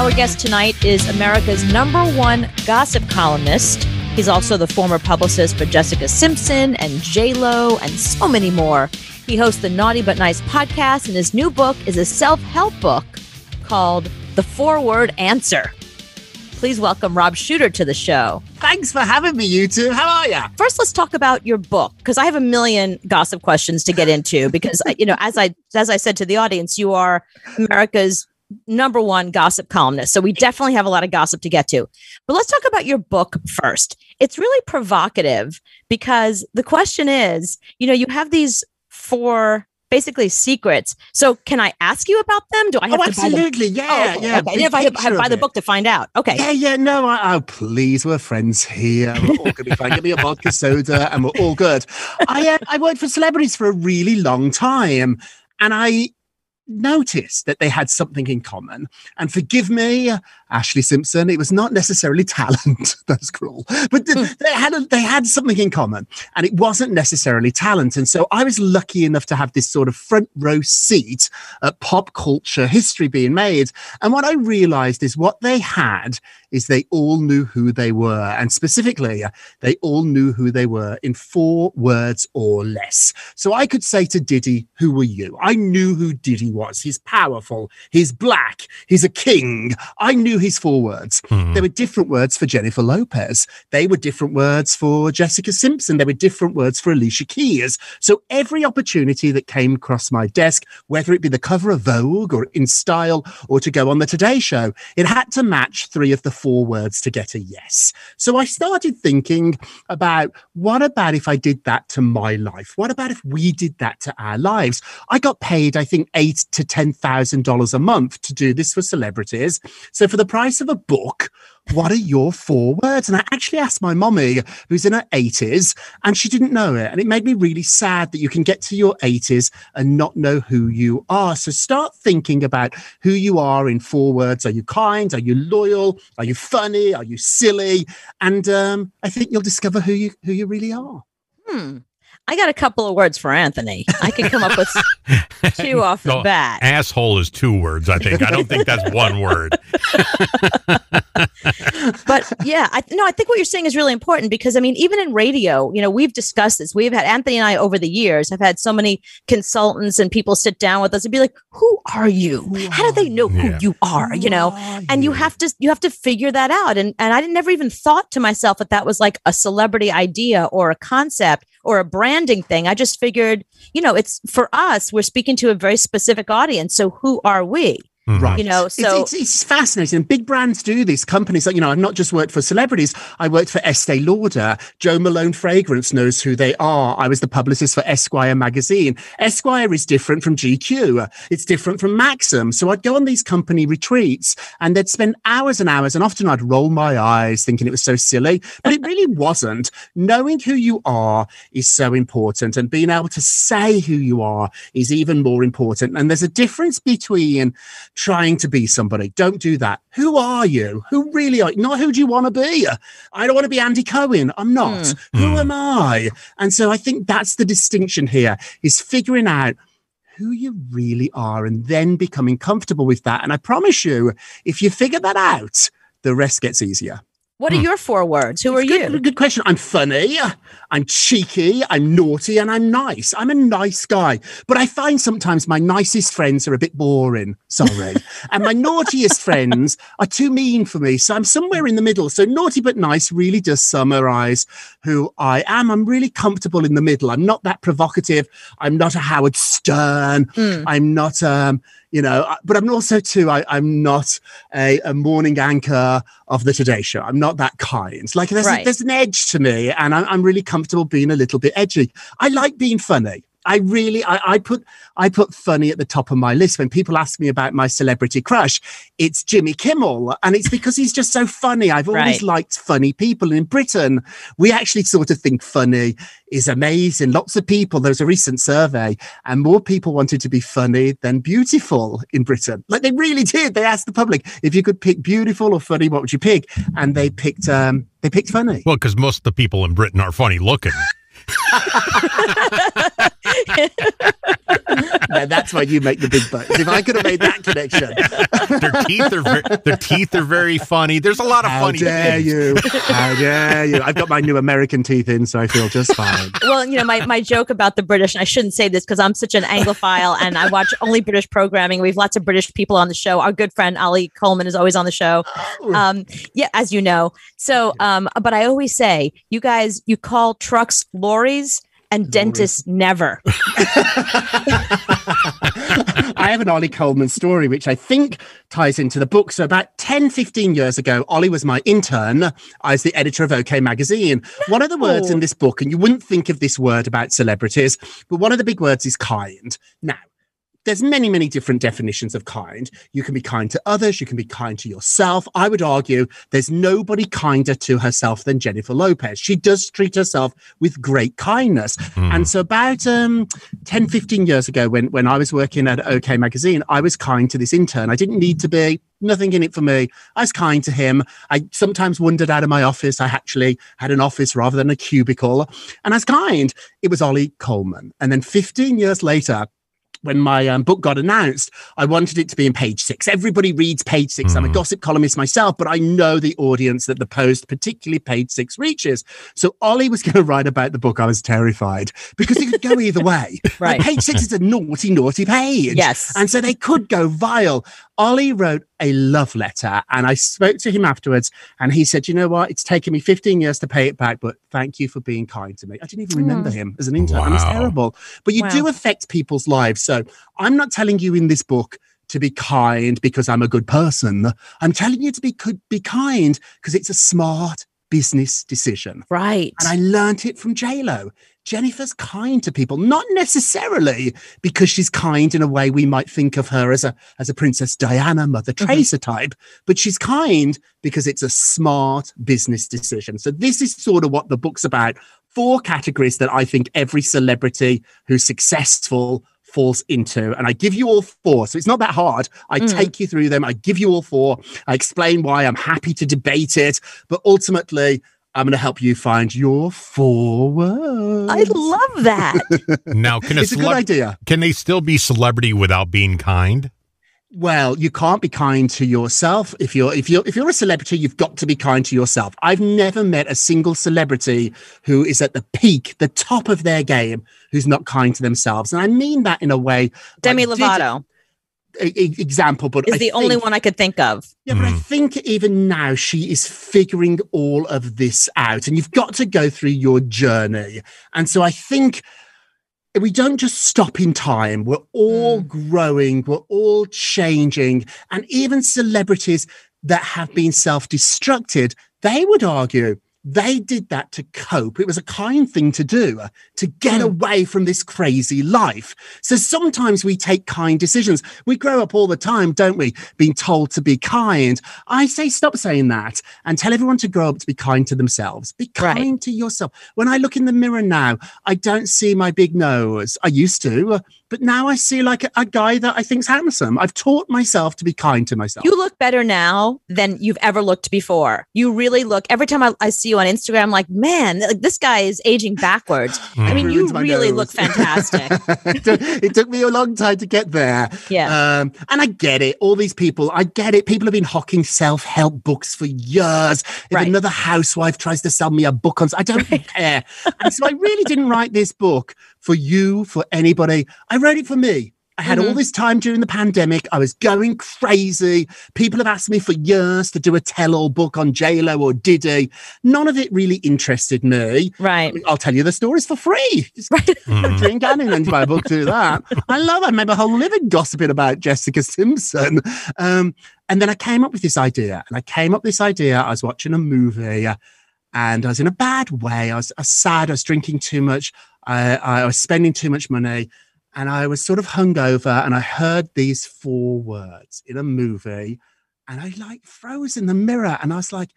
Our guest tonight is America's number one gossip columnist. He's also the former publicist for Jessica Simpson and J Lo and so many more. He hosts the Naughty But Nice podcast, and his new book is a self-help book called The Four Word Answer. Please welcome Rob Shuter to the show. Thanks for having me, you two. How are you? First, let's talk about your book because I have a million gossip questions to get into. Because you know, as I as I said to the audience, you are America's number one gossip columnist. So we definitely have a lot of gossip to get to. But let's talk about your book first. It's really provocative because the question is, you know, you have these four basically secrets. So can I ask you about them? Do I have oh, to absolutely. Yeah, oh, okay, yeah. Okay. If I have, have buy the book to find out. Okay. Yeah, yeah. No, I, oh, please, we're friends here. We're all gonna be fine. Give me a vodka soda, and we're all good. I uh, I worked for celebrities for a really long time, and I noticed that they had something in common. And forgive me, Ashlee Simpson, it was not necessarily talent. That's cruel, but hmm. they had a, they had something in common, and it wasn't necessarily talent. And so I was lucky enough to have this sort of front row seat at pop culture history being made. And what I realized is what they had is they all knew who they were, and specifically, they all knew who they were in four words or less. So I could say to Diddy, "Who were you?" I knew who Diddy was. He's powerful. He's black. He's a king. I knew his four words. Mm-hmm. There were different words for Jennifer Lopez. They were different words for Jessica Simpson. There were different words for Alicia Keys. So every opportunity that came across my desk, whether it be the cover of Vogue or InStyle or to go on the Today Show, it had to match three of the four words to get a yes. So I started thinking about what about if I did that to my life? What about if we did that to our lives? I got paid, I think, eight to ten thousand dollars a month to do this for celebrities. So for the price of a book, what are your four words? And I actually asked my mommy, who's in her 80s, and she didn't know it. And it made me really sad that you can get to your 80s and not know who you are. So start thinking about who you are in four words. Are you kind? Are you loyal? Are you funny? Are you silly? And um, I think you'll discover who you who you really are. Hmm. I got a couple of words for Anthony. I can come up with two off the bat. Asshole is two words, I think. I don't think that's one word. but yeah, I no, I think what you're saying is really important because I mean, even in radio, you know, we've discussed this. We've had Anthony and I over the years have had so many consultants and people sit down with us and be like, "Who are you? How do they know who yeah. you are?" You know, and you have to you have to figure that out. And and I never even thought to myself that that was like a celebrity idea or a concept or a branding thing. I just figured, you know, it's for us, we're speaking to a very specific audience. So who are we? Mm-hmm. Right. You know, so it's, it's, it's, fascinating. Big brands do this. Companies like, you know, I've not just worked for celebrities. I worked for Estee Lauder. Jo Malone Fragrance knows who they are. I was the publicist for Esquire magazine. Esquire is different from GQ. It's different from Maxim. So I'd go on these company retreats and they'd spend hours and hours. And often I'd roll my eyes thinking it was so silly, but it really wasn't. Knowing who you are is so important. And being able to say who you are is even more important. And there's a difference between trying to be somebody. Don't do that. Who are you? Who really are you? Not who do you want to be? I don't want to be Andy Cohen. I'm not. Mm. Who mm. am I? And so I think that's the distinction here is figuring out who you really are and then becoming comfortable with that. And I promise you, if you figure that out, the rest gets easier. What are hmm. your four words? Who are good, you? Good question. I'm funny, I'm cheeky, I'm naughty, and I'm nice. I'm a nice guy. But I find sometimes my nicest friends are a bit boring. Sorry. and my naughtiest friends are too mean for me. So I'm somewhere in the middle. So naughty but nice really does summarize who I am. I'm really comfortable in the middle. I'm not that provocative. I'm not a Howard Stern. Mm. I'm not um you know, but I'm also too, I, am not a, a, morning anchor of the Today Show. I'm not that kind. Like there's, right. a, there's an edge to me and I'm, I'm really comfortable being a little bit edgy. I like being funny. I really, I, I, put, I put funny at the top of my list. When people ask me about my celebrity crush, it's Jimmy Kimmel, and it's because he's just so funny. I've always right. liked funny people. And in Britain, we actually sort of think funny is amazing. Lots of people. There was a recent survey, and more people wanted to be funny than beautiful in Britain. Like they really did. They asked the public if you could pick beautiful or funny, what would you pick? And they picked, um, they picked funny. Well, because most of the people in Britain are funny looking. Now that's why you make the big bucks. If I could have made that connection. their teeth are ver- their teeth are very funny. There's a lot of How funny dare things. you? How dare you? I've got my new American teeth in, so I feel just fine. well, you know, my, my joke about the British, and I shouldn't say this because I'm such an Anglophile and I watch only British programming. We have lots of British people on the show. Our good friend Ollie Coleman is always on the show. Um, yeah, as you know. So, um, but I always say, you guys, you call trucks lorries and dentists never. I have an Ollie Coleman story, which I think ties into the book. So, about 10, 15 years ago, Ollie was my intern. I was the editor of OK Magazine. One of the words in this book, and you wouldn't think of this word about celebrities, but one of the big words is kind. Now, there's many, many different definitions of kind. You can be kind to others, you can be kind to yourself. I would argue there's nobody kinder to herself than Jennifer Lopez. She does treat herself with great kindness. And so about um, 10, 15 years ago, when, when I was working at OK Magazine, I was kind to this intern. I didn't need to be, nothing in it for me. I was kind to him. I sometimes wandered out of my office. I actually had an office rather than a cubicle. And I was kind. It was Ollie Coleman. And then 15 years later, when my um, book got announced, I wanted it to be in page six. Everybody reads page 6 i I'm a gossip columnist myself, but I know the audience that the post, particularly page six, reaches. So Ollie was going to write about the book. I was terrified because it could go either way. Right. Like, page six is a naughty, naughty page. Yes. And so they could go vile. Ollie wrote a love letter and I spoke to him afterwards and he said, you know what? It's taken me 15 years to pay it back, but thank you for being kind to me. I didn't even hmm. remember him as an intern. It was terrible. But you do affect people's lives. So I'm not telling you in this book to be kind because I'm a good person. I'm telling you to be could be kind because it's a smart business decision. Right. And I learnt it from JLo. Jennifer's kind to people, not necessarily because she's kind in a way we might think of her as a as a Princess Diana, Mother mm-hmm. Teresa type, but she's kind because it's a smart business decision. So this is sort of what the book's about. Four categories that I think every celebrity who's successful falls into. And I give you all four. So it's not that hard. I mm. take you through them. I give you all four. I explain why I'm happy to debate it. But ultimately, I'm going to help you find your four words. I love that. Now, can a it's a good celeb- idea. can they still be celebrity without being kind? Well, you can't be kind to yourself. If you're if you're if you're a celebrity, you've got to be kind to yourself. I've never met a single celebrity who is at the peak, the top of their game, who's not kind to themselves. And I mean that in a way. Demi like, Lovato e- example, but is I the only one I could think of. Yeah, but I hmm. think even now she is figuring all of this out, and you've got to go through your journey. And so I think we don't just stop in time. We're all hmm. growing, we're all changing. And even celebrities that have been self destructed, they would argue they did that to cope. It was a kind thing to do uh, to get away from this crazy life. So sometimes we take kind decisions. We grow up all the time, don't we? Being told to be kind. I say stop saying that and tell everyone to grow up to be kind to themselves. Be Right. kind to yourself. When I look in the mirror now, I don't see my big nose. I used to, uh, but now I see like a, a guy that I think's handsome. I've taught myself to be kind to myself. You look better now than you've ever looked before. You really look. Every time I, I see you on Instagram, I'm like, man, like, this guy is aging backwards. I mean, you really nose. look fantastic. it, took, it took me a long time to get there. Yeah. Um, and I get it. All these people, I get it. People have been hawking self help books for years. If Right. another housewife tries to sell me a book on, I don't care. And so I really didn't write this book for you, for anybody. I wrote it for me. I had Mm-hmm. all this time during the pandemic. I was going crazy. People have asked me for years to do a tell all book on JLo or Diddy. None of it really interested me. right. I'll tell you the stories for free. Just drink and into my book, do that. I love it. I made my whole living gossiping about Jessica Simpson. Um, and then I came up with this idea. And I came up with this idea. I was watching a movie uh, and I was in a bad way. I was, I was sad. I was drinking too much. I, I was spending too much money. And I was sort of hungover and I heard these four words in a movie and I like froze in the mirror and I was like,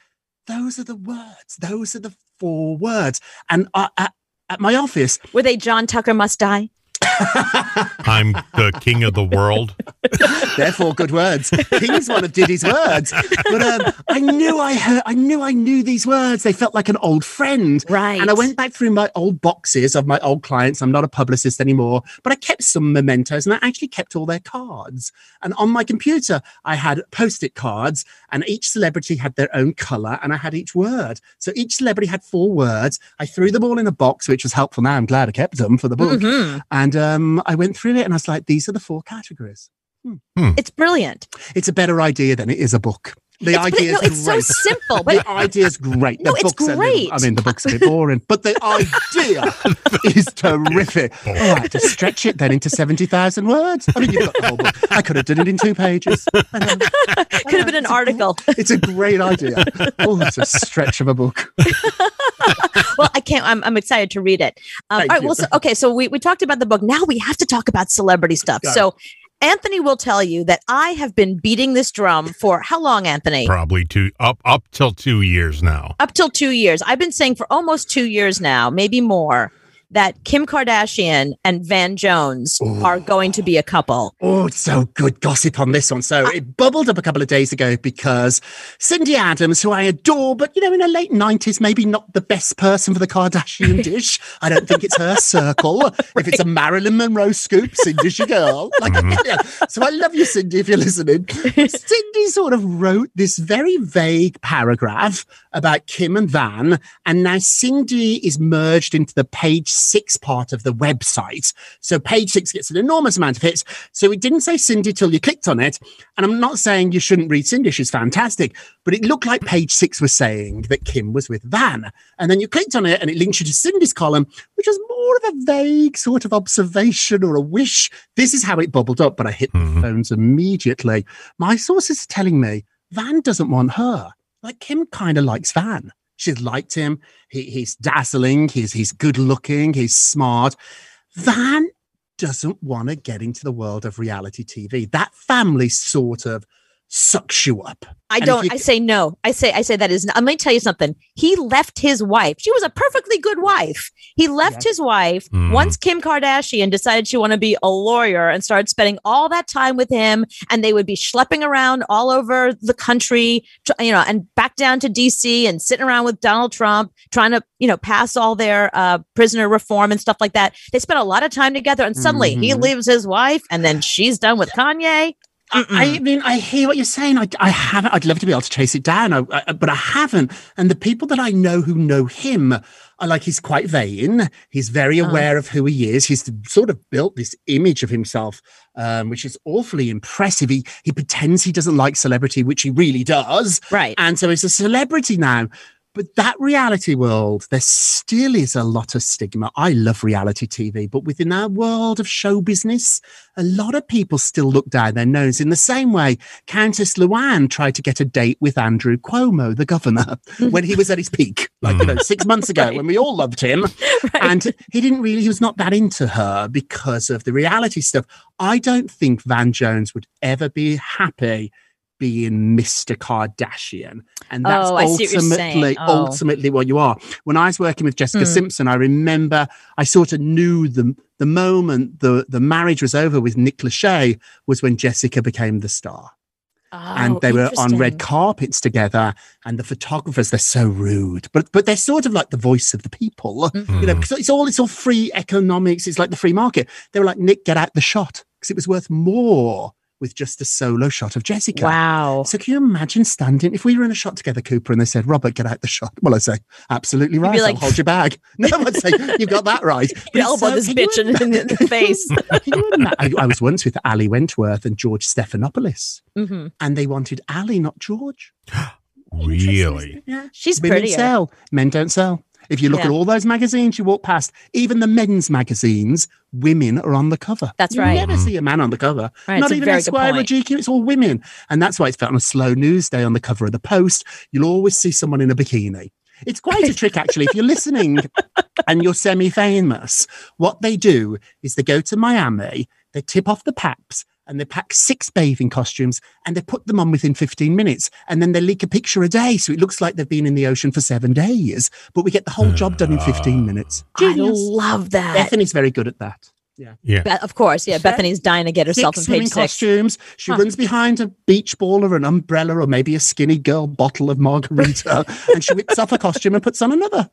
those are the words. Those are the four words. And I, at, at my office, Were they John Tucker must die? I'm the king of the world. Therefore, good words. King's one of Diddy's words. But um, I knew I heard, I knew I knew these words. They felt like an old friend. Right. And I went back through my old boxes of my old clients. I'm not a publicist anymore, but I kept some mementos and I actually kept all their cards. And on my computer, I had post it cards, and each celebrity had their own color, and I had each word. So each celebrity had four words. I threw them all in a box, which was helpful. Now I'm glad I kept them for the book. Mhm. And um, I went through it and I was like, these are the four categories. It's brilliant. It's a better idea than it is a book. The it's, idea no, is it's so great. simple, but the idea is great. No, the it's book's a little- great. I mean, the book's a bit boring, but the idea is terrific. I had to stretch it then into 70,000 words. I mean, you've got the whole book. I could have done it in two pages. Could have been an article. It's a great idea. Oh, it's a stretch of a book. well, I can't. I'm, I'm excited to read it. Um, all right. you. Well, so, okay. So we, we talked about the book. Now we have to talk about celebrity stuff. It. So Anthony will tell you that I have been beating this drum for how long, Anthony? Probably two up up till two years now. Up till two years. I've been saying for almost two years now, maybe more, that Kim Kardashian and Van Jones Ooh. are going to be a couple. Oh, so good gossip on this one. So it bubbled up a couple of days ago because Cindy Adams, who I adore, but you know, in her late nineties, maybe not the best person for the Kardashian dish. I don't think it's her circle. If it's a Marilyn Monroe scoop, Cindy's your girl. Like, mm-hmm. yeah. so I love you, Cindy, if you're listening. Cindy sort of wrote this very vague paragraph about Kim and Van, and now Cindy is merged into the page six part of the website. So page six gets an enormous amount of hits. So it didn't say Cindy till you clicked on it. And I'm not saying you shouldn't read Cindy, she's fantastic, but it looked like page six was saying that Kim was with Van. And then you clicked on it and it links you to Cindy's column, which was more of a vague sort of observation or a wish. This is how it bubbled up, but I hit the Mhm. phones immediately. My sources are telling me Van doesn't want her. Like Kim kind of likes Van. She's liked him. He, he's dazzling. He's he's good looking. He's smart. Van doesn't want to get into the world of reality TV. That family sort of sucks you up. I And don't. you- I say no. I say. I say that is. I'm going to tell you something. He left his wife. She was a perfectly good wife. He left Yeah. his wife Mhm. once Kim Kardashian decided she wanted to be a lawyer and started spending all that time with him. And they would be schlepping around all over the country, tr- you know, and back down to D.C. and sitting around with Donald Trump, trying to, you know, pass all their uh, prisoner reform and stuff like that. They spent a lot of time together, and suddenly he Mhm. leaves his wife, and then she's done with Kanye. I, I mean, I hear what you're saying. I, I haven't. I'd love to be able to chase it down, I, I, but I haven't. And the people that I know who know him are like he's quite vain. He's very Oh. aware of who he is. He's sort of built this image of himself, um, which is awfully impressive. He he pretends he doesn't like celebrity, which he really does. Right. And so he's a celebrity now. But that reality world, there still is a lot of stigma. I love reality TV, but within our world of show business, a lot of people still look down their nose in the same way Countess Luann tried to get a date with Andrew Cuomo, the governor, mm. when he was at his peak, like, you know, six mm. months ago Right. when we all loved him. Right. And he didn't really, he was not that into her because of the reality stuff. I don't think Van Jones would ever be happy being Mr. Kardashian. And that's Oh, I what ultimately, Oh. ultimately what you are. When I was working with Jessica Hmm. Simpson, I remember I sort of knew the the moment the, the marriage was over with Nick Lachey was when Jessica became the star and Oh, they were on red carpets together and the photographers they're so rude but but they're sort of like the voice of the people Mm-hmm. you know because it's all it's all free economics it's like the free market they were like nick get out the shot because it was worth more with just a solo shot of jessica Wow. so can you imagine standing if we were in a shot together cooper and they said robert get out the shot well I'd say absolutely right be I'll like- hold your bag no i'd say you've got that right But You it's elbow so- this can bitch in, in the- the face. Can you ima- I, I was once with Ali Wentworth and George Stephanopoulos, Mhm. and they wanted Ali, not George. Really? Yeah. She's Women prettier. sell, men don't sell. If you look Yeah. at all those magazines you walk past, even the men's magazines, women are on the cover. That's you right. You never see a man on the cover. Right, Not even Esquire or. GQ, it's all women. And that's why it's felt on a slow news day on the cover of the Post. You'll always see someone in a bikini. It's quite a trick, actually. If you're listening and you're semi famous, what they do is they go to Miami, they tip off the paps, and they pack six bathing costumes and they put them on within 15 minutes. And then they leak a picture a day. So it looks like they've been in the ocean for seven days. But we get the whole job done in 15 ah. minutes. I love that. Bethenny's very good at that. Yeah. Be- of course, yeah. Sure. Bethenny's dying to get herself Six in page swimming six. costumes. She Huh. runs behind a beach ball or an umbrella or maybe a Skinnygirl bottle of margarita and she whips off a costume and puts on another.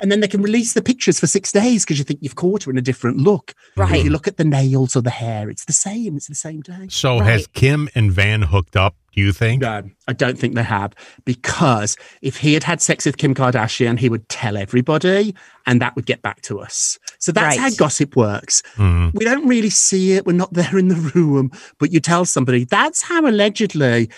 And then they can release the pictures for six days because you think you've caught her in a different look. Right. If you look at the nails or the hair, it's the same. It's the same day. So Right. has Kim and Van hooked up? Do you think? No, I don't think they have because if he had had sex with Kim Kardashian, he would tell everybody and that would get back to us. So that's how gossip works. Mhm. We don't really see it. We're not there in the room, but you tell somebody that's how allegedly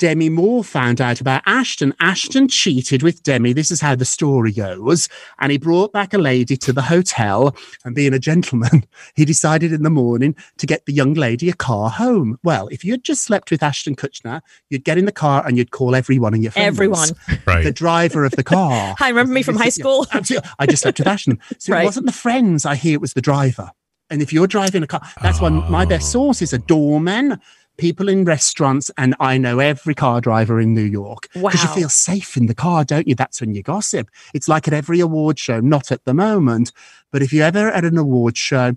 Demi Moore found out about Ashton. Ashton cheated with Demi. This is how the story goes. And he brought back a lady to the hotel. And being a gentleman, he decided in the morning to get the young lady a car home. Well, if you had just slept with Ashton Kutcher, you'd get in the car and you'd call everyone in your friends. Everyone. The driver of the car. Hi, remember me from high school? I just slept with Ashton. So Right. it wasn't the friends. I hear it was the driver. And if you're driving a car, that's one. My best Oh. source is a doorman, people in restaurants, and I know every car driver in New York because you feel safe in the car, don't you? That's when you gossip. It's like at every award show, not at the moment, but if you're ever at an award show,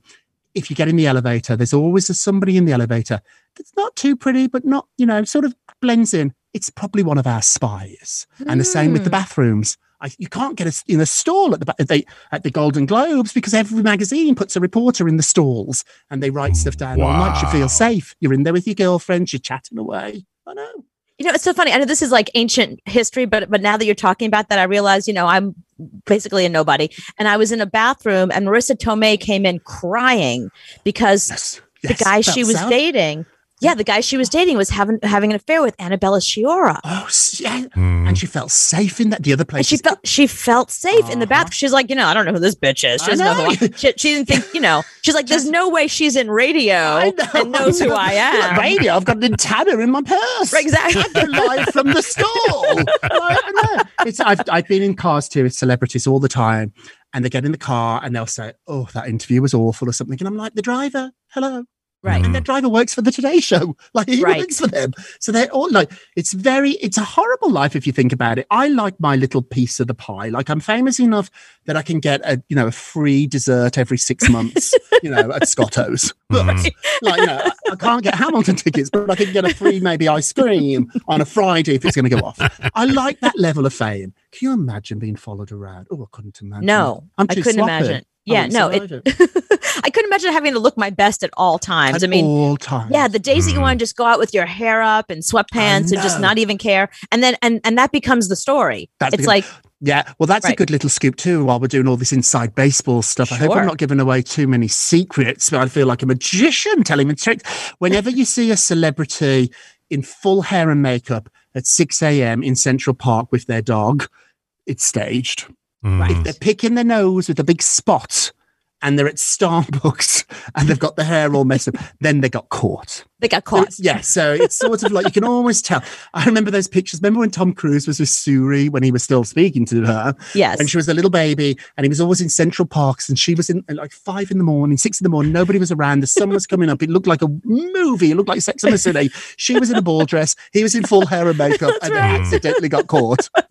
if you get in the elevator, there's always a, somebody in the elevator that's not too pretty, but not you know, sort of blends in. It's probably one of our spies. And the same with the Hmm. bathrooms. I, you can't get a, s- in a stall at the at the at the Golden Globes because every magazine puts a reporter in the stalls and they write stuff down all night. You feel safe. You're in there with your girlfriends. You're chatting away. I know. You know, it's so funny. I know this is like ancient history, but but now that you're talking about that, I realize, you know, I'm basically a nobody. And I was in a bathroom and Marisa Tomei came in crying because Yes. the guy she was sound- dating, yeah, the guy she was dating was having having an affair with Annabella Sciorra. Oh, s- yeah. Mhm. And she felt safe in that. The other place. she felt she felt safe in the Uh-huh. bath. She's like, you know, I don't know who this bitch is. She I know, know. She, she didn't think, you know, she's like, there's no way she's in radio I know, and knows who I am. Radio. I've got an antenna in my purse. Right, exactly. I go live from the stall. Like, I know. It's, I've, I've been in cars too with celebrities all the time, and they get in the car and they'll say, "Oh, that interview was awful" or something, and I'm like, "The driver, hello." Right. And the driver works for the Today Show. Like he Right. works for them. So they're all like, it's very, it's a horrible life if you think about it. I like my little piece of the pie. Like I'm famous enough that I can get a, you know, a free dessert every six months, you know, at Scotto's. But, Mhm. like, you know, I, I can't get Hamilton tickets, but I can get a free maybe ice cream on a Friday if it's going to go off. I like that level of fame. Can you imagine being followed around? Oh, I couldn't imagine. No, I'm I couldn't sloppy. imagine. Yeah, wouldn't no, survive I couldn't imagine having to look my best at all times. At I mean, all times. yeah, the days that you want to just go out with your hair up and sweatpants and just not even care, and then and and that becomes the story. That it's becomes- like Yeah, well, that's a good little scoop too. While we're doing all this inside baseball stuff, I hope I'm not giving away too many secrets. But I feel like a magician telling me tricks. Whenever you see a celebrity in full hair and makeup at 6 a.m. in Central Park with their dog, it's staged. Mhm. If they're picking their nose with a big spot and they're at Starbucks and they've got the hair all messed up, then they got caught. They got So caught. it's- yeah, so it's sort of like you can always tell. I remember those pictures. Remember when Tom Cruise was with Suri when he was still speaking to her? Yes. and she was a little baby and he was always in central parks and she was in at like five in the morning six in the morning nobody was around the sun was coming up it looked like a movie it looked like sex and the city she was in a ball dress he was in full hair and makeup That's and they right. accidentally got caught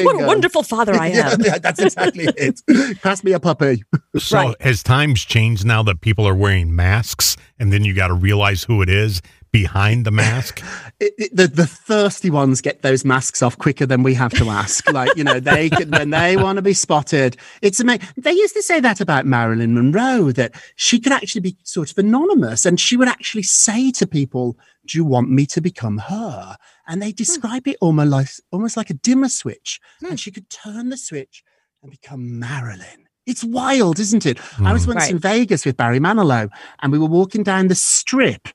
what a wonderful father I am. yeah, that's exactly it pass me a puppy So Right. has times changed now that people are wearing masks and then you got to realize who it is behind the mask? it, it- the, the thirsty ones get those masks off quicker than we have to ask. like, you know, they can, when they want to be spotted, it's amazing. They used to say that about Marilyn Monroe, that she could actually be sort of anonymous and she would actually say to people, do you want me to become her? And they describe it almost like, almost like a dimmer switch. Hmm. And she could turn the switch and become Marilyn. It's wild, isn't it? I was Mhm. once Right. in Vegas with Barry Manilow and we were walking down the strip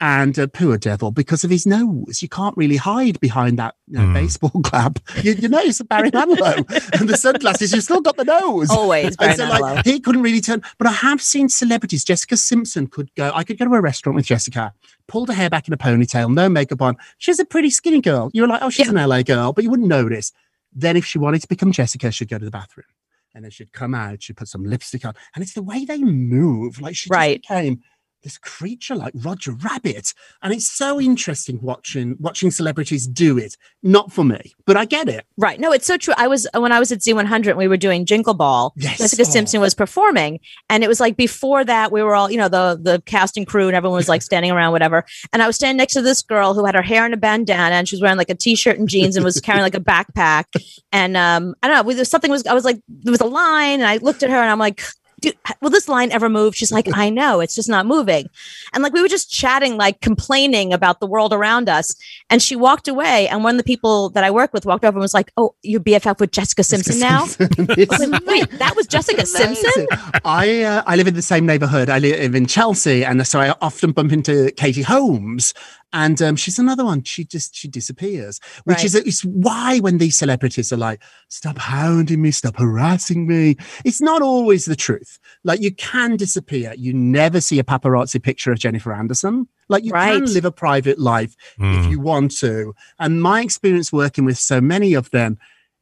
and uh, poor devil because of his nose. You can't really hide behind that you know, Mm. baseball cap you, you notice that barry manilow and the sunglasses. You've still got the nose. Always, Barry and so, like, Manilow. he couldn't really turn. But i have seen celebrities. Jessica simpson could go. I could go to a restaurant with jessica pulled her hair back in a ponytail no makeup on. She's a pretty skinny girl. You were like oh she's an la girl but you wouldn't notice. Then if she wanted to become jessica she'd go to the bathroom. And then she'd come out she'd put some lipstick on. And it's the way they move. Like she just Right. became this creature like Roger Rabbit. And it's so interesting watching watching celebrities do it. Not for me, but I get it. Right. No, it's so true. I was when I was at Z100, we were doing Jingle Ball. Yes. Jessica Oh. Simpson was performing, and it was like before that we were all, you know, the the cast and crew, and everyone was like standing around, whatever. And I was standing next to this girl who had her hair in a bandana, and she was wearing like a t-shirt and jeans, and was carrying like a backpack. And um, I don't know, something was I was like, there was a line, and I looked at her, and I'm like. Dude, will this line ever move? She's like, I know, it's just not moving. And like we were just chatting, like complaining about the world around us. And she walked away. And one of the people that I work with walked over and was like, Oh, you're BFF with Jessica Simpson now? Was like, Wait, that was Jessica Simpson? I uh, I live in the same neighborhood. I live in Chelsea, and so I often bump into Katie Holmes. And um, she's another one. She just she disappears, which Right. is it's why when these celebrities are like, "Stop hounding me, stop harassing me," it's not always the truth. Like you can disappear. You never see a paparazzi picture of Jennifer Anderson. Like you Right. can live a private life if Mm. you want to. And my experience working with so many of them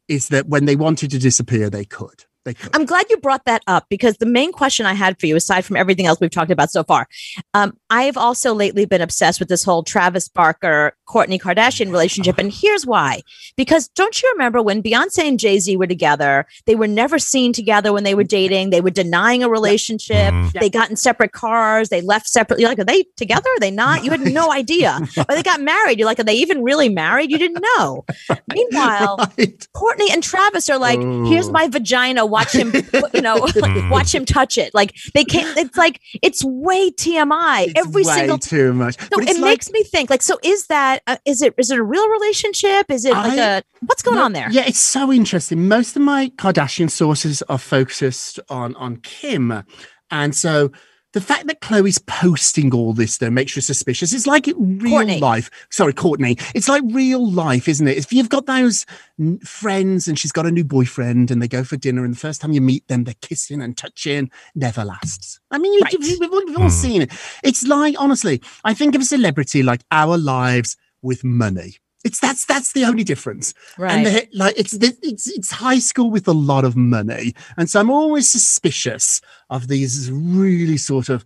is that when they wanted to disappear, they could. They could. I'm glad you brought that up because the main question I had for you, aside from everything else we've talked about so far, um, I've also lately been obsessed with this whole Travis Barker, Kourtney Kardashian relationship. And here's why. Because don't you remember when Beyonce and Jay Z were together? They were never seen together when they were dating. They were denying a relationship. Mhm. They got in separate cars. They left separately. You're like, are they together? Are they not? You had no idea. Or they got married. You're like, are they even really married? You didn't know. Meanwhile, Right. Kourtney and Travis are like, here's Oh. my vagina. Watch him, you know, like, Mm. watch him touch it. Like they can't. It's like it's way TMI. It's Every way single. too much. So But it like, makes me think. Like, so is that? Uh, is it? Is it a real relationship? Is it like I- a? What's going No, on there? Yeah, it's so interesting. Most of my Kardashian sources are focused on on Kim, and so the fact that Khloé's posting all this though makes you suspicious. It's like real Kourtney. life. Sorry, Kourtney. It's like real life, isn't it? If you've got those n- friends and she's got a new boyfriend and they go for dinner, and the first time you meet them, they're kissing and touching, never lasts. I mean, you, Right. we've, we've all, we've all Hmm. seen it. It's like honestly, I think of a celebrity like our lives with money. It's that's that's the only difference. Right. And like it's it's it's high school with a lot of money, and so I'm always suspicious of these really sort of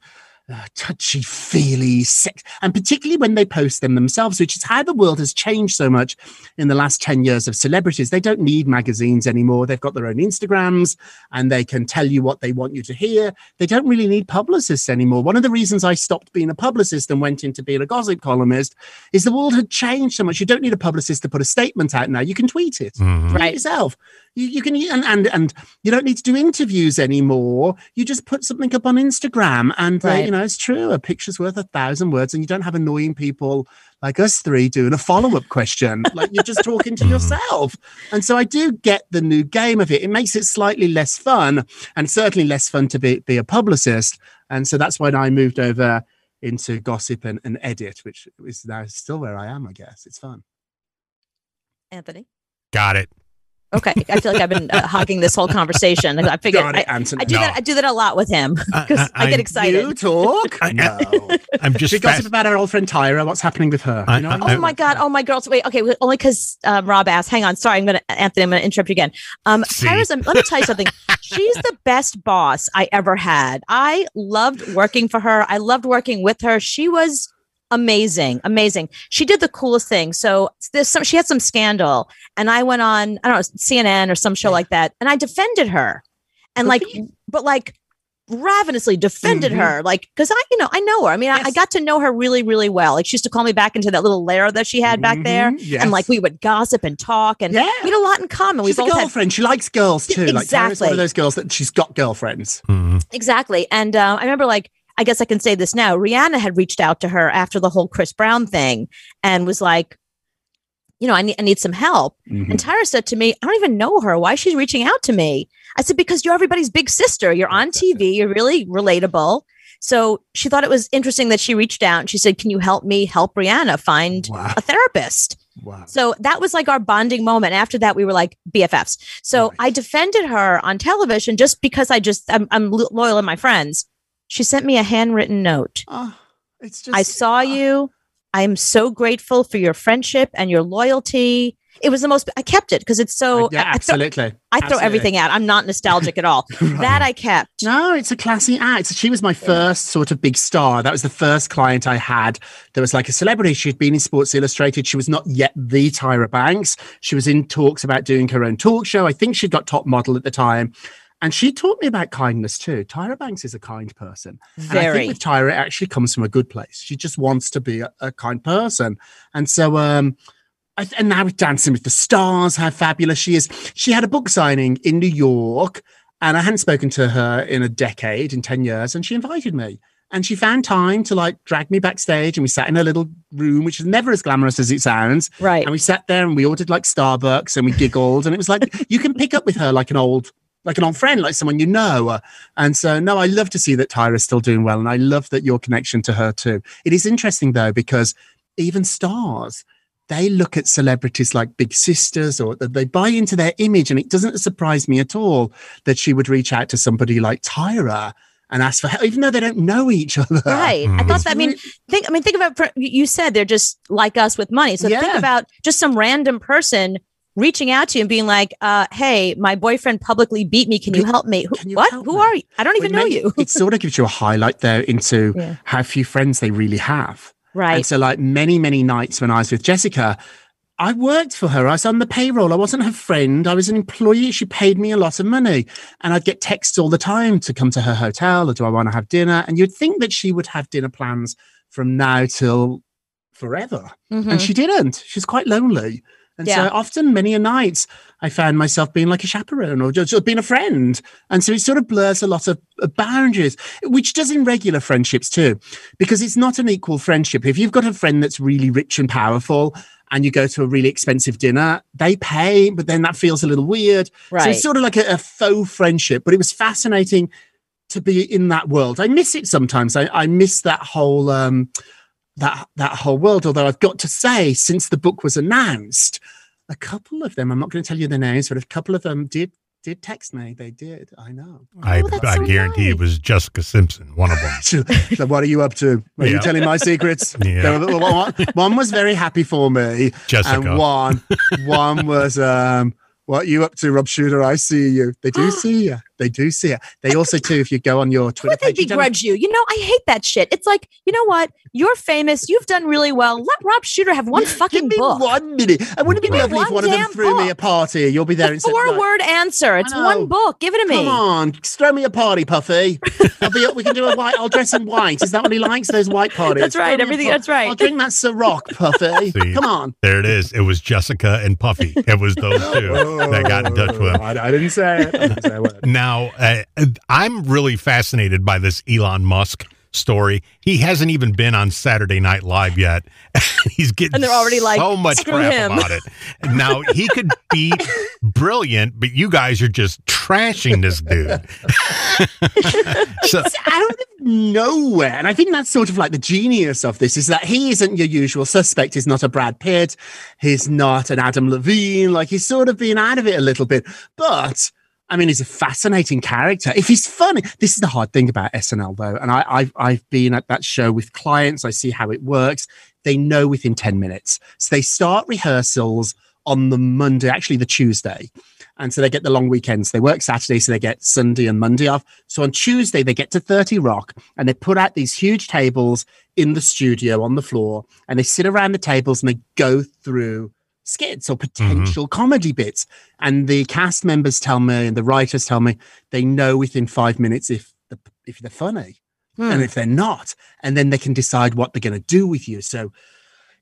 uh, touchy feely sex, and particularly when they post them themselves, which is how the world has changed so much in the last ten years of celebrities. They don't need magazines anymore; they've got their own Instagrams, and they can tell you what they want you to hear. They don't really need publicists anymore. One of the reasons I stopped being a publicist and went into being a gossip columnist is the world had changed so much. You don't need a publicist to put a statement out now. You can tweet it Mhm. it Right. yourself. You, you can and, and and you don't need to do interviews anymore. You just put something up on Instagram, and uh, Right. you know it's true. A picture's worth a thousand words, and you don't have annoying people like us three doing a follow up question. like you're just talking to Mhm. yourself. And so I do get the new game of it. It makes it slightly less fun, and certainly less fun to be be a publicist. And so that's when I moved over into gossip and, and edit, which is now still where I am. I guess it's fun. Anthony. Got it. Okay, I feel like I've been uh, hogging this whole conversation. I figured Got I, it, Anthony. I do No. that. I do that a lot with him because I, get I'm- excited. You talk? I- no. I'm just She gossip about our old friend Tyra. What's happening with her? I- You know what I- Oh my God! Oh my girls! Wait, okay. Only because um, Rob asked. Hang on. Sorry, I'm gonna Anthony. I'm gonna interrupt you again. Um, See? Tyra's. Let me tell you something. She's the best boss I ever had. I loved working for her. I loved working with her. She was amazing, amazing. She did the coolest thing. So there's some. She had some scandal, and I went on. I don't know CNN or some show like that, and I defended her, and Good like, but like ravenously defended Mhm. her like because i you know i know her i mean I, I got to know her really really well like she used to call me back into that little lair that she had back there Mhm, yes. and like we would gossip and talk and Yeah. we had a lot in common we She's a both had girlfriend. She likes girls too. Like Tyra's one Exactly. of those girls that she's got girlfriends. Mhm. exactly and uh, i remember like i guess i can say this now rihanna had reached out to her after the whole chris brown thing and was like you know i need, I need some help Mhm. and tyra said to me i don't even know her why she's reaching out to me i said because you're everybody's big sister you're on tv you're really relatable so she thought it was interesting that she reached out and she said can you help me help rihanna find Wow. a therapist Wow. So that was like our bonding moment. After that, we were like BFFs. So Nice. I defended her on television just because I just I'm, I'm loyal to my friends. She sent me a handwritten note. Oh, it's just I saw oh, you. I am so grateful for your friendship and your loyalty. it was the most. I kept it because it's so. Uh, yeah, I, I throw, absolutely. I throw Absolutely. everything out. I'm not nostalgic at all. That I kept. No, it's a classy act. She was my first sort of big star. That was the first client I had. There was like a celebrity. She'd been in Sports Illustrated. She was not yet the Tyra Banks. She was in talks about doing her own talk show. I think she'd got top model at the time. And she taught me about kindness too. Tyra Banks is a kind person. And I think with Tyra, it actually comes from a good place. She just wants to be a, a kind person. And so, um, I, and now with Dancing with the Stars, how fabulous she is. She had a book signing in New York, and I hadn't spoken to her in a decade, in 10 years, and she invited me. And she found time to like drag me backstage, and we sat in a little room, which is never as glamorous as it sounds. Right. And we sat there and we ordered like Starbucks and we giggled, and it was like you can pick up with her like an old like an old friend, like someone you know. Uh, And so, no, I love to see that Tyra's still doing well. And I love that your connection to her too. It is interesting though, because even stars, they look at celebrities like big sisters or that they buy into their image. And it doesn't surprise me at all that she would reach out to somebody like Tyra and ask for help, even though they don't know each other. Right. I Mhm. thought that. I mean, think. I mean, think about. You said they're just like us with money. So think about just some random person reaching out to you and being like, uh, "Hey, my boyfriend publicly beat me. Can you help me? Who, you what? help Who me?" are you? I don't even Well, know you. it sort of gives you a highlight there into Yeah. how few friends they really have. right. And so, like many, many nights when I was with Jessica, I worked for her. I was on the payroll. I wasn't her friend. I was an employee. She paid me a lot of money. And I'd get texts all the time to come to her hotel or do I want to have dinner? And you'd think that she would have dinner plans from now till forever. Mhm. And she didn't. She's quite lonely. And Yeah. so often, many a night, I found myself being like a chaperone or just, just being a friend. And so it sort of blurs a lot of, of boundaries, which does in regular friendships too, because it's not an equal friendship. If you've got a friend that's really rich and powerful and you go to a really expensive dinner, they pay, but then that feels a little weird. So it's sort of like a, a faux friendship, but it was fascinating to be in that world. I miss it sometimes. I, I miss that whole um that that whole world. Although I've got to say, since the book was announced, a couple of them, I'm not going to tell you the names, but a couple of them did did text me. They did. I know. I, Oh, I so guarantee it was Jessica Simpson, one of them. So, so what are you up to? Are you telling my secrets? Yeah. One, one was very happy for me, Jessica. and one one was um what you up to, Rob Shuter? I see you. They do see you. They do see it. They also too. If you go on your Twitter would they page, you begrudge you? You know, I hate that shit. It's like, you know what? You're famous. You've done really well. Let Rob Shuter have one Give fucking me book. one minute. And wouldn't it Give be lovely if one one of them damn threw me a party? You'll be there The instead. four like, word answer. It's one book. Give it to me. Come on, throw me a party, Puffy. I'll be. We can do a white. I'll dress in white. Is that what he likes? Those white parties. That's right. Throw Everything. That's right. I'll drink that Ciroc, Puffy. See. Come on. There it is. It was Jessica and Puffy. It was those two that got in touch with him. I, I didn't say it. I didn't say a word. Now, uh, I'm really fascinated by this Elon Musk story. He hasn't even been on Saturday Night Live yet. He's getting And they're already like, so much "Screw crap him." about it. Now, he could be brilliant, but you guys are just trashing this dude. so, It's out of nowhere. And I think that's sort of like the genius of this is that he isn't your usual suspect. He's not a Brad Pitt. He's not an Adam Levine. Like he's sort of been out of it a little bit. But I mean, he's a fascinating character. If he's funny, this is the hard thing about SNL though. And I, I've, I've been at that show with clients. I see how it works. They know within 10 minutes. So they start rehearsals on the Monday, actually the Tuesday. And so they get the long weekends. They work Saturday, so they get Sunday and Monday off. So on Tuesday, they get to 30 Rock and they put out these huge tables in the studio on the floor and they sit around the tables and they go through skits or potential comedy bits. And the cast members tell me and the writers tell me they know within five minutes if the, if they're funny Hmm. and if they're not, and then they can decide what they're going to do with you. So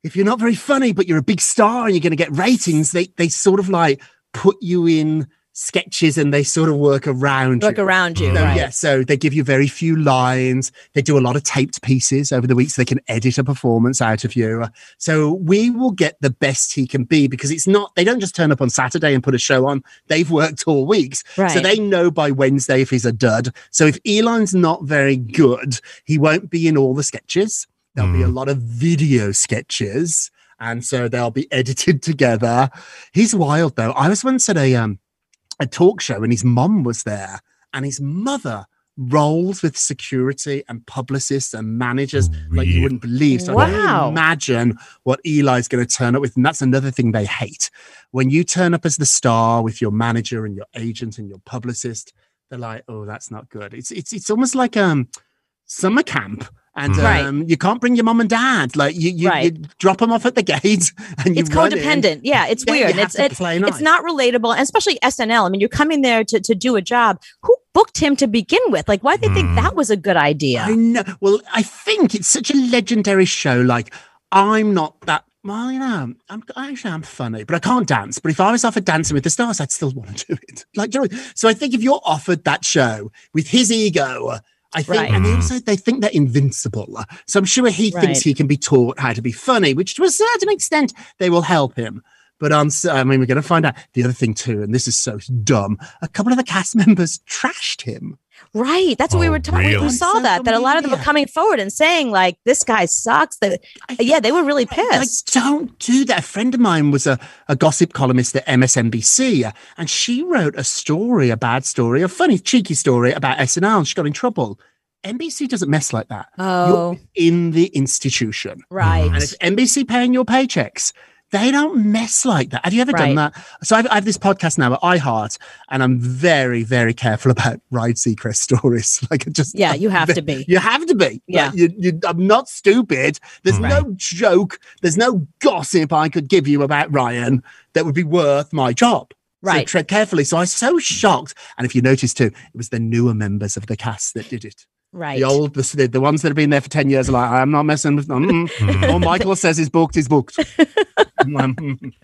if you're not very funny, but you're a big star and you're going to get ratings, they they sort of like put you in sketches and they sort of work around work you. around you. So, So, right. yeah, so they give you very few lines. They do a lot of taped pieces over the week so they can edit a performance out of you. So we will get the best he can be because it's not, they don't just turn up on Saturday and put a show on. They've worked all weeks. Right. So they know by Wednesday if he's a dud. So if Elon's not very good, he won't be in all the sketches. There'll be a lot of video sketches. And so they'll be edited together. He's wild though. I was once at a um a talk show and his mom was there and his mother rolls with security and publicists and managers like you wouldn't believe. So I Wow. can imagine what Eli's going to turn up with. And that's another thing they hate. When you turn up as the star with your manager and your agent and your publicist, they're like, oh, that's not good. It's it's it's almost like um summer camp. And Mhm. Right. um, you can't bring your mom and dad. Like you, you, Right. you drop them off at the gate, and you it's run in. codependent. Yeah, it's Yeah, you weird. have It's to it's play it's nice. not relatable, and especially SNL. I mean, you're coming there to to do a job. Who booked him to begin with? Like, why did they think Hmm. that was a good idea? I know. Well, I think it's such a legendary show. Like, I'm not that. Well, you know, I'm actually I'm funny, but I can't dance. But if I was offered Dancing with the Stars, I'd still want to do it. Like, do you know, so I think if you're offered that show with his ego, I think, Right. and they Mhm. also they think they're invincible. So I'm sure he Right. thinks he can be taught how to be funny, which to a certain extent they will help him. But so, I mean, we're going to find out the other thing too, and this is so dumb. A couple of the cast members trashed him. Right. That's what we Oh, were talking. We, really? we saw On that that a lot of them were coming forward and saying like, "This guy sucks." That yeah, they were really Like, pissed. don't do that. A friend of mine was a, a gossip columnist at MSNBC, uh, and she wrote a story, a bad story, a funny, cheeky story about SNL, and she got in trouble. NBC doesn't mess like that. Oh, You're in the institution. right. And it's NBC paying your paychecks, they don't mess like that. Have you ever done that? So I've, I have this podcast now at iHeart, and I'm very, very careful about Ryan Seacrest stories. Like, I just Yeah, you have to be. you have to be. Yeah. Like, you, you, I'm not stupid. There's Right. no joke. There's no gossip I could give you about Ryan that would be worth my job. Right. So tread carefully. So I was so shocked. And if you notice too, it was the newer members of the cast that did it. Right. The old, the, the ones that have been there for 10 years are like, I'm not messing with them. All Michael says is booked, is booked. I'm-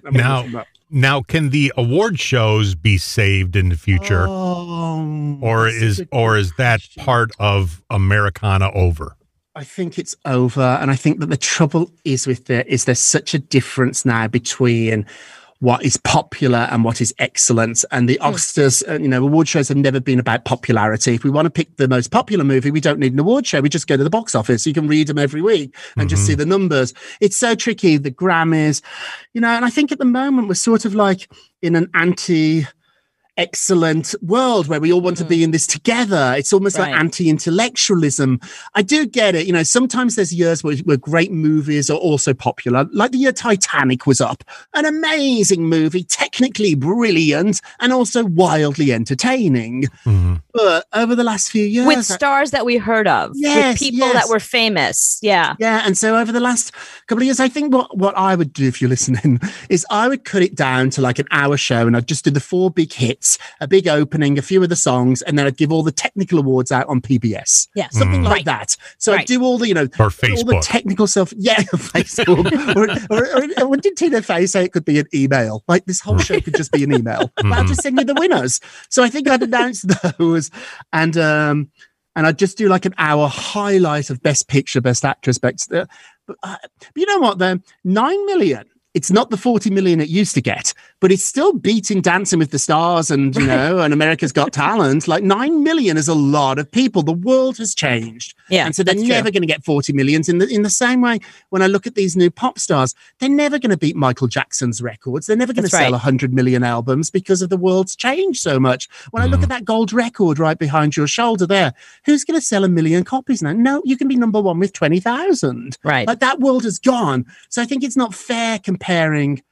I'm not Now- Now, can the award shows be saved in the future, Oh, or is or is that question. part of Americana over? I think it's over. And I think that the trouble is with it is there's such a difference now between what is popular and what is excellent. And the Oscars, uh, you know, award shows have never been about popularity. If we want to pick the most popular movie, we don't need an award show. We just go to the box office. You can read them every week and just Mhm. see the numbers. It's so tricky. The Grammys, you know, and I think at the moment we're sort of like in an anti excellent world where we all want to be in this together. It's almost like anti intellectualism. I do get it. You know, sometimes there's years where, where great movies are also popular, like the year Titanic was up. An amazing movie, technically brilliant and also wildly entertaining. Mhm. But over the last few years, with I- stars that we heard of, Yes, with people yes. that were famous. Yeah. yeah, and so over the last couple of years, I think what, what I would do if you're listening is I would cut it down to like an hour show and I'd just do the four big hits, a big opening, a few of the songs, and then I'd give all the technical awards out on PBS. Yeah. Something Mm. like Right. that. So I'd do all the, you know, Or all the technical stuff. Yeah, Facebook. or, or, or, or did Tina Fey say it could be an email? Like this whole show could just be an email. But I'll Mhm. just send you the winners. So I think I'd announce those and um and I'd just do like an hour highlight of best picture, best actress, best uh, but, uh, but you know what then? Nine million. It's not the 40 million it used to get, but it's still beating Dancing with the Stars and, you know, and America's Got Talent. Like 9 million is a lot of people. The world has changed. Yeah. And so they're never going to get 40 millions in the in the same way when I look at these new pop stars, they're never going to beat Michael Jackson's records. They're never going to sell right. 100 million albums because of the world's changed so much. When I look Mhm. at that gold record right behind your shoulder there, who's going to sell a million copies now? No, you can be number 1 with 20,000. Right. Like that world has gone. So I think it's not fair comparing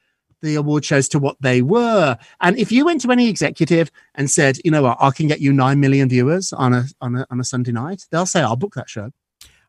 the award shows to what they were. And if you went to any executive and said, you know what, I can get you nine million viewers on a on a on a Sunday night, they'll say, I'll book that show.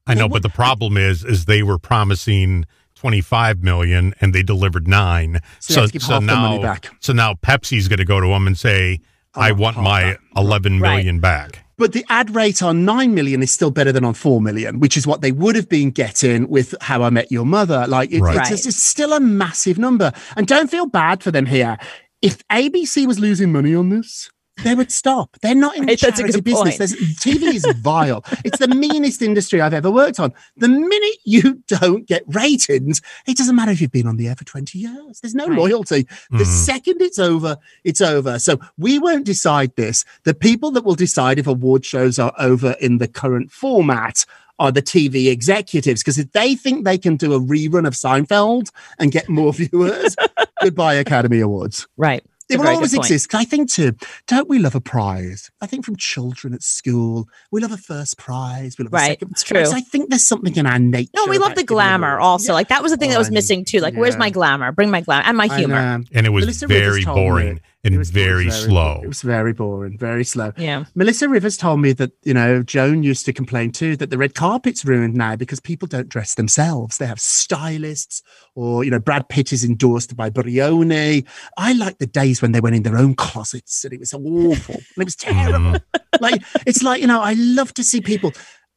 I know, but the problem is, is they were promising 25 million and they delivered nine. So, they have to give half the money now, back. so now Pepsi's going to go to them and say, I I want want my that. 11 Right. back. But the ad rate on 9 million is still better than on 4 million, which is what they would have been getting with How I Met Your Mother. Like, it, Right. it's, it's, it's still a massive number. And don't feel bad for them here. If ABC was losing money on this, they would stop. They're not in the a charity business. point. There's, TV is vile. it's the meanest industry I've ever worked on. The minute you don't get ratings, it doesn't matter if you've been on the air for 20 years. There's no Right. loyalty. The Mhm. second it's over, it's over. So we won't decide this. The people that will decide if award shows are over in the current format are the TV executives. Because if they think they can do a rerun of Seinfeld and get more viewers, goodbye Academy Awards. Right. They will always exist. exist. 'Cause I think too, don't we love a prize? I think from children at school, we love a first prize. We love a second. it's true. I think there's something in our nature. No, we love the glamour also. Yeah. Like that was the thing that was missing too. Like, where's my glamour? Bring my glamour and my humor. And it was Melissa very told me boring It and was very slow. It was very boring, very slow. Yeah. Melissa Rivers told me that, you know, Joan used to complain too that the red carpet's ruined now because people don't dress themselves. They have stylists or, you know, Brad Pitt is endorsed by Brioni. I like the days when they went in their own closets and it was awful and it was terrible. like, it's like, you know, I love to see people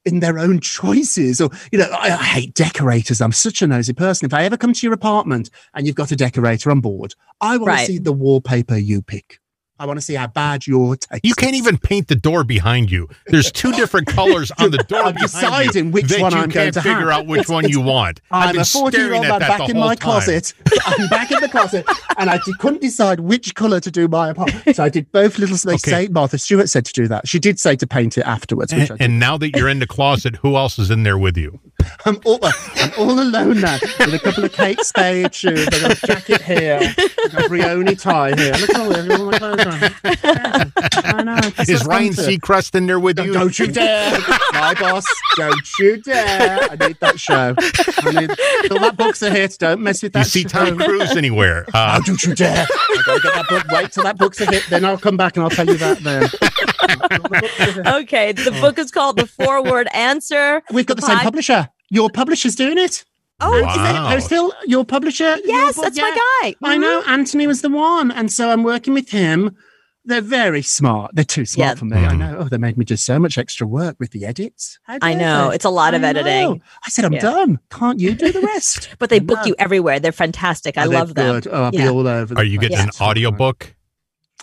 in their own choices or, you know, I, I hate decorators. I'm such a nosy person. If I ever come to your apartment and you've got a decorator on board, I want Right. to see the wallpaper you pick. I want to see how bad your taste You can't even paint the door behind you. There's two different colors on the door I'm deciding you which one you I'm going can't to figure have. out which one you want. I've I'm been a 40 year old man back in my time. closet. I'm back in the closet and I couldn't decide which colour to do my apartment. So I did both little snakes. Okay. Say Martha Stewart said to do that. She did say to paint it afterwards, which And, and now that you're in the closet, who else is in there with you? I'm all, I'm all alone now with a couple of Kate Spade shoes. I've got a jacket here. I've got a Brioni tie here. Look at all. All my clothes on. Yeah, I know. That's Is Ryan. Seacrest in there with Don't, you? don't you dare, my boss! Don't you dare! I need that show. I need all that book's a hit. Don't mess with that. You see show. Tom Cruise anywhere? Uh, Oh, don't you dare! I gotta get that book. Wait till that book's a hit, then I'll come back and I'll tell you that. Then Okay. The book is called The Four Word Answer. we've got the same pod- publisher. Your publisher's doing it. Oh, Wow. is it? Oh, still your publisher. your Yes, book, that's yeah. my guy. I Mhm. know Anthony was the one, and so I'm working with him. They're very smart. They're too smart Yeah. for me. I Mhm. know. Oh, they made me do so much extra work with the edits. I know. they? It's a lot of I editing. know. I said, I'm Yeah. done. Can't you do the rest? But they book No. you everywhere. They're fantastic. I they're love them. good. Oh, I'll be Yeah. all over. are you place. getting an audiobook?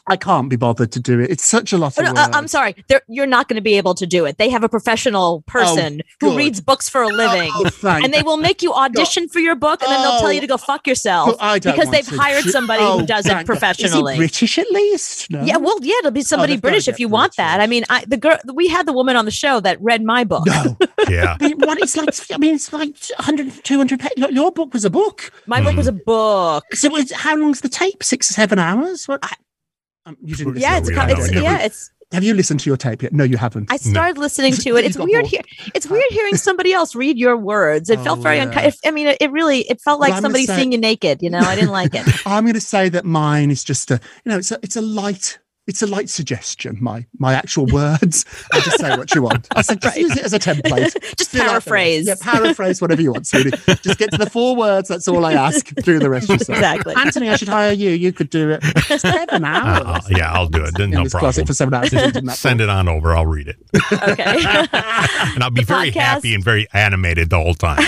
I can't be bothered to do it. It's such a lot Oh, of no, work. uh, I'm sorry. They're, you're not going to be able to do it. They have a professional person who reads books for a living. Oh, thank and they will make you audition for your book, and then they'll tell you to go fuck yourself Oh, I don't because they've to. hired somebody Oh, who does it professionally. Is he British at least? No. Yeah, well, yeah, it'll be somebody they've British if get you want that. I mean, I the girl we had the woman on the show that read my book. No. Yeah. I what? It's like, I mean, it's like 100, 200 pages. Your book was a book. My book was a book. So it's, how long's the tape? Six or seven hours? What? Um, you didn't Yeah, it's, we a, co- it's yeah, it's. Have you listened to your tape yet? No, you haven't. I started listening to it. You weird bored. here. It's weird hearing somebody else read your words. It felt Oh, very yeah. unkind. I mean, it, it really it felt like Well, somebody say- seeing you naked. You know, I didn't like it. I'm going to say that mine is just a, you know, it's a, it's a light, it's a light suggestion. My my actual words. I just say what you want. I said just Right. use it as a template. Just Do like paraphrase. Yeah, paraphrase whatever you want, sweetie. Just get to the four words. That's all I ask. Do the rest yourself. Exactly. Anthony, I should hire you. You could do it. Seven hours. Uh, yeah, I'll do it. In No this problem. closet for seven hours. Send it on over. I'll read it. Okay. And I'll be The very podcast- happy and very animated the whole time.